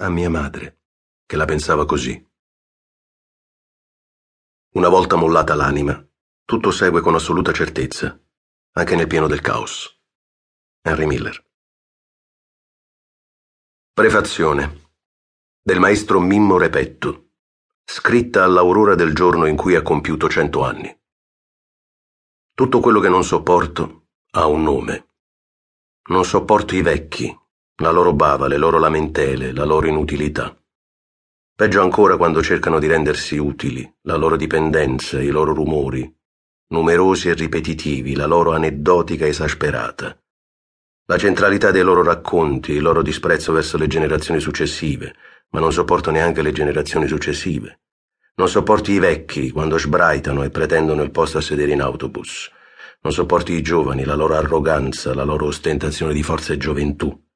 a mia madre, che la pensava così. Una volta mollata l'anima, tutto segue con assoluta certezza, anche nel pieno del caos. Henry Miller. Prefazione del maestro Mimmo Repetto, scritta all'aurora del giorno in cui ha compiuto cento anni. Tutto quello che non sopporto ha un nome. Non sopporto i vecchi, la loro bava, le loro lamentele, la loro inutilità. Peggio ancora quando cercano di rendersi utili, la loro dipendenza, i loro rumori, numerosi e ripetitivi, la loro aneddotica esasperata, la centralità dei loro racconti, il loro disprezzo verso le generazioni successive, ma non sopporto neanche le generazioni successive. Non sopporto i vecchi quando sbraitano e pretendono il posto a sedere in autobus. Non sopporto i giovani, la loro arroganza, la loro ostentazione di forza e gioventù.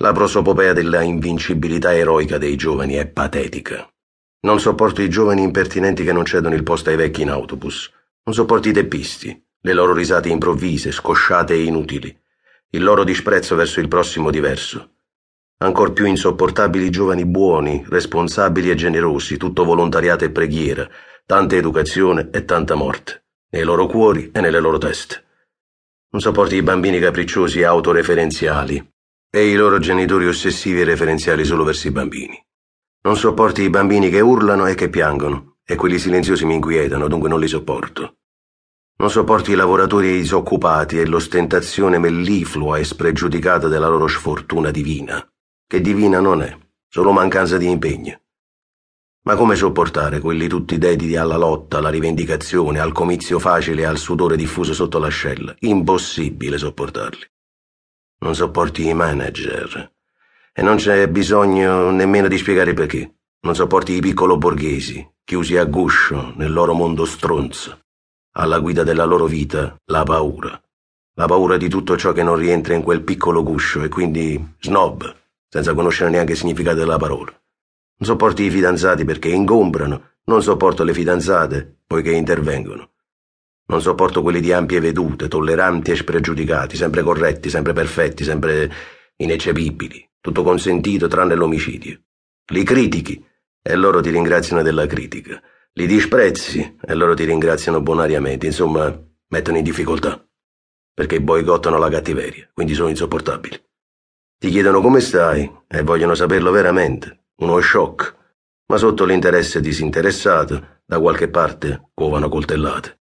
La prosopopea della invincibilità eroica dei giovani è patetica. Non sopporto i giovani impertinenti che non cedono il posto ai vecchi in autobus. Non sopporto i teppisti, le loro risate improvvise, scosciate e inutili, il loro disprezzo verso il prossimo diverso. Ancor più insopportabili i giovani buoni, responsabili e generosi, tutto volontariato e preghiera, tanta educazione e tanta morte, nei loro cuori e nelle loro teste. Non sopporto i bambini capricciosi e autoreferenziali, e i loro genitori ossessivi e referenziali solo verso i bambini. Non sopporti i bambini che urlano e che piangono, e quelli silenziosi mi inquietano, dunque non li sopporto. Non sopporti i lavoratori disoccupati e l'ostentazione melliflua e spregiudicata della loro sfortuna divina, che divina non è, solo mancanza di impegno. Ma come sopportare quelli tutti dediti alla lotta, alla rivendicazione, al comizio facile e al sudore diffuso sotto l'ascella? Impossibile sopportarli non sopporti i manager. E non c'è bisogno nemmeno di spiegare perché. Non sopporti i piccolo borghesi, chiusi a guscio nel loro mondo stronzo. Alla guida della loro vita, la paura. La paura di tutto ciò che non rientra in quel piccolo guscio e quindi snob, senza conoscere neanche il significato della parola. Non sopporti i fidanzati perché ingombrano. Non sopporto le fidanzate, poiché intervengono. Non sopporto quelli di ampie vedute, tolleranti e spregiudicati, sempre corretti, sempre perfetti, sempre ineccepibili, tutto consentito tranne l'omicidio. Li critichi e loro ti ringraziano della critica. Li disprezzi e loro ti ringraziano bonariamente, insomma, mettono in difficoltà. Perché boicottano la cattiveria, quindi sono insopportabili. Ti chiedono come stai e vogliono saperlo veramente, uno shock, ma sotto l'interesse disinteressato, da qualche parte covano coltellate.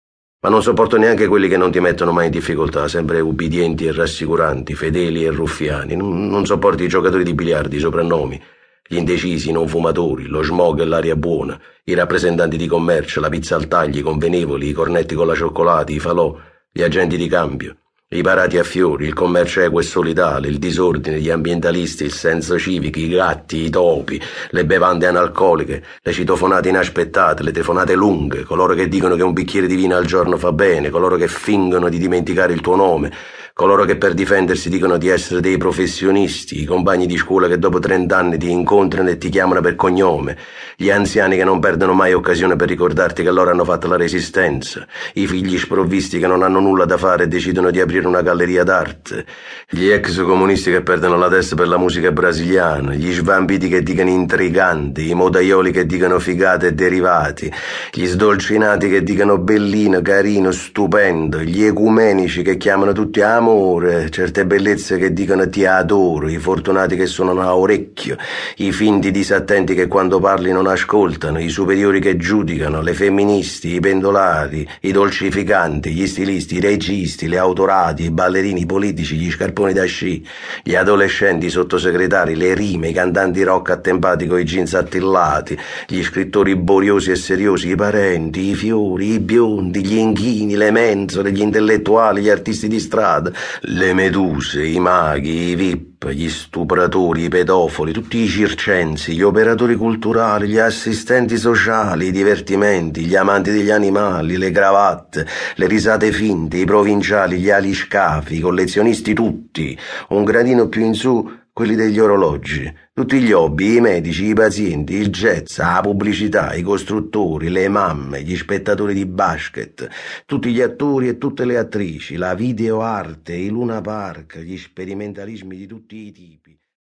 Ma non sopporto neanche quelli che non ti mettono mai in difficoltà, sempre ubbidienti e rassicuranti, fedeli e ruffiani. Non, non sopporti i giocatori di biliardi, i soprannomi, gli indecisi, i non fumatori, lo smog e l'aria buona, i rappresentanti di commercio, la pizza al taglio, i convenevoli, i cornetti con la cioccolata, i falò, gli agenti di cambio, i parati a fiori, il commercio equo e solidale, il disordine, gli ambientalisti, il senso civico, i gatti, i topi, le bevande analcoliche, le citofonate inaspettate, le telefonate lunghe, coloro che dicono che un bicchiere di vino al giorno fa bene, coloro che fingono di dimenticare il tuo nome, coloro che per difendersi dicono di essere dei professionisti, i compagni di scuola che dopo trent'anni ti incontrano e ti chiamano per cognome, gli anziani che non perdono mai occasione per ricordarti che loro hanno fatto la resistenza, i figli sprovvisti che non hanno nulla da fare e decidono di aprire una galleria d'arte, gli ex comunisti che perdono la testa per la musica brasiliana, gli svampiti che dicono intriganti, i modaioli che dicono figate e derivati, gli sdolcinati che dicono bellino, carino, stupendo, gli ecumenici che chiamano tutti amo amore, certe bellezze che dicono ti adoro, i fortunati che suonano a orecchio, i finti disattenti che quando parli non ascoltano, i superiori che giudicano, le femministi, i pendolari, i dolcificanti, gli stilisti, i registi, le autorati, i ballerini, i politici, gli scarponi da sci, gli adolescenti, i sottosegretari, le rime, i cantanti rock attempati coi jeans attillati, gli scrittori boriosi e seriosi, i parenti, i fiori, i biondi, gli inchini, le mensole, gli intellettuali, gli artisti di strada, le meduse, i maghi, i VIP, gli stupratori, i pedofoli, tutti i circensi, gli operatori culturali, gli assistenti sociali, i divertimenti, gli amanti degli animali, le cravatte, le risate finte, i provinciali, gli aliscafi, i collezionisti tutti, un gradino più in su quelli degli orologi, tutti gli hobby, i medici, i pazienti, il jazz, la pubblicità, i costruttori, le mamme, gli spettatori di basket, tutti gli attori e tutte le attrici, la videoarte, i Luna Park, gli sperimentalismi di tutti i tipi.